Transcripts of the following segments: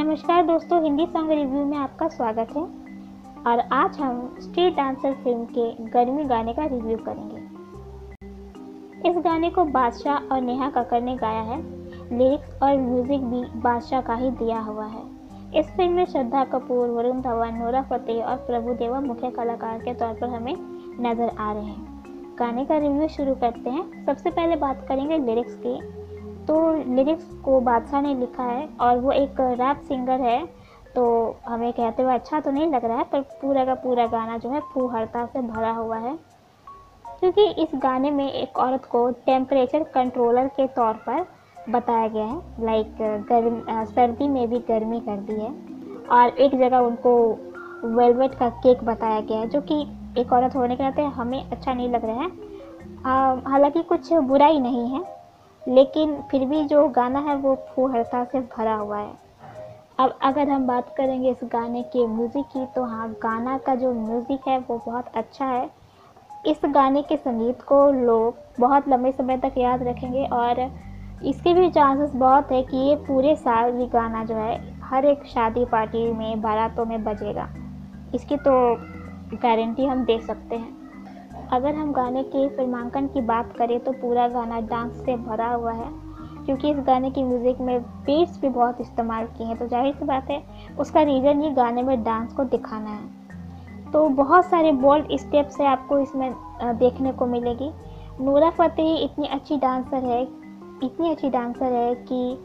नमस्कार दोस्तों, Hindi song review में आपका स्वागत है। और आज हम स्ट्रीट डांसर फ़िल्म के गर्मी गाने का रिव्यू करेंगे। इस गाने को बादशाह और नेहा कक्कर ने गाया है। लिरिक्स और म्यूज़िक भी बादशाह का ही दिया हुआ है। इस फ़िल्म में श्रद्धा कपूर, वरुण धवन, नोरा फतेह और प्रभु देवा मुख्य कलाकार के तौर पर हमें नज़र आ रहे हैं। गाने का रिव्यू शुरू करते हैं। सबसे पहले बात करेंगे लिरिक्स की। तो लिरिक्स को बादशाह ने लिखा है और वो एक रैप सिंगर है। तो हमें कहते हुए अच्छा तो नहीं लग रहा है, पर पूरा का पूरा गाना जो है फूहड़ता से भरा हुआ है। क्योंकि इस गाने में एक औरत को टेम्परेचर कंट्रोलर के तौर पर बताया गया है लाइक गर्म सर्दी में भी गर्मी कर दी है। और एक जगह उनको वेलवेट का केक बताया गया है, जो कि एक औरत होने के नाते हमें अच्छा नहीं लग रहा है। हालाँकि कुछ बुराई नहीं है लेकिन फिर भी जो गाना है वो फूहड़ता से भरा हुआ है। अब अगर हम बात करेंगे इस गाने के म्यूज़िक की तो हाँ गाना का जो म्यूज़िक है वो बहुत अच्छा है। इस गाने के संगीत को लोग बहुत लंबे समय तक याद रखेंगे और इसके भी चांसेस बहुत है कि ये पूरे साल भी गाना जो है, हर एक शादी पार्टी में, बारातों में बजेगा। इसकी तो गारंटी हम दे सकते हैं। अगर हम गाने के फिल्मांकन की बात करें तो पूरा गाना डांस से भरा हुआ है, क्योंकि इस गाने की म्यूज़िक में बीट्स भी बहुत इस्तेमाल किए हैं। तो ज़ाहिर सी बात है, उसका रीज़न ये गाने में डांस को दिखाना है। तो बहुत सारे बोल्ड स्टेप्स से आपको इसमें देखने को मिलेगी। नूरा फतेही इतनी अच्छी डांसर है, इतनी अच्छी डांसर है कि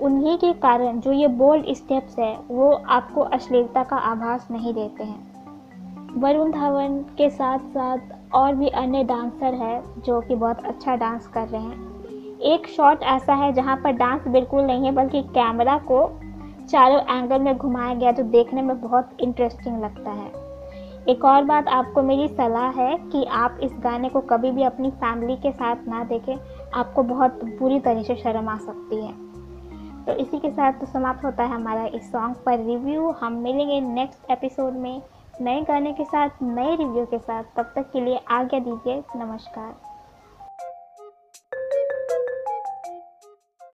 उन्हीं के कारण जो ये बोल्ड स्टेप्स है, वो आपको अश्लीलता का आभास नहीं देते हैं। वरुण धवन के साथ साथ और भी अन्य डांसर है जो कि बहुत अच्छा डांस कर रहे हैं। एक शॉट ऐसा है जहाँ पर डांस बिल्कुल नहीं है, बल्कि कैमरा को चारों एंगल में घुमाया गया जो देखने में बहुत इंटरेस्टिंग लगता है। एक और बात आपको मेरी सलाह है कि आप इस गाने को कभी भी अपनी फैमिली के साथ ना देखें। आपको बहुत बुरी तरह से शर्म आ सकती है। तो इसी के साथ तो समाप्त होता है हमारा इस सॉन्ग पर रिव्यू हम मिलेंगे नेक्स्ट एपिसोड में। नए गाने के साथ, नए रिव्यू के साथ, तब तक के लिए आज्ञा दीजिए। नमस्कार।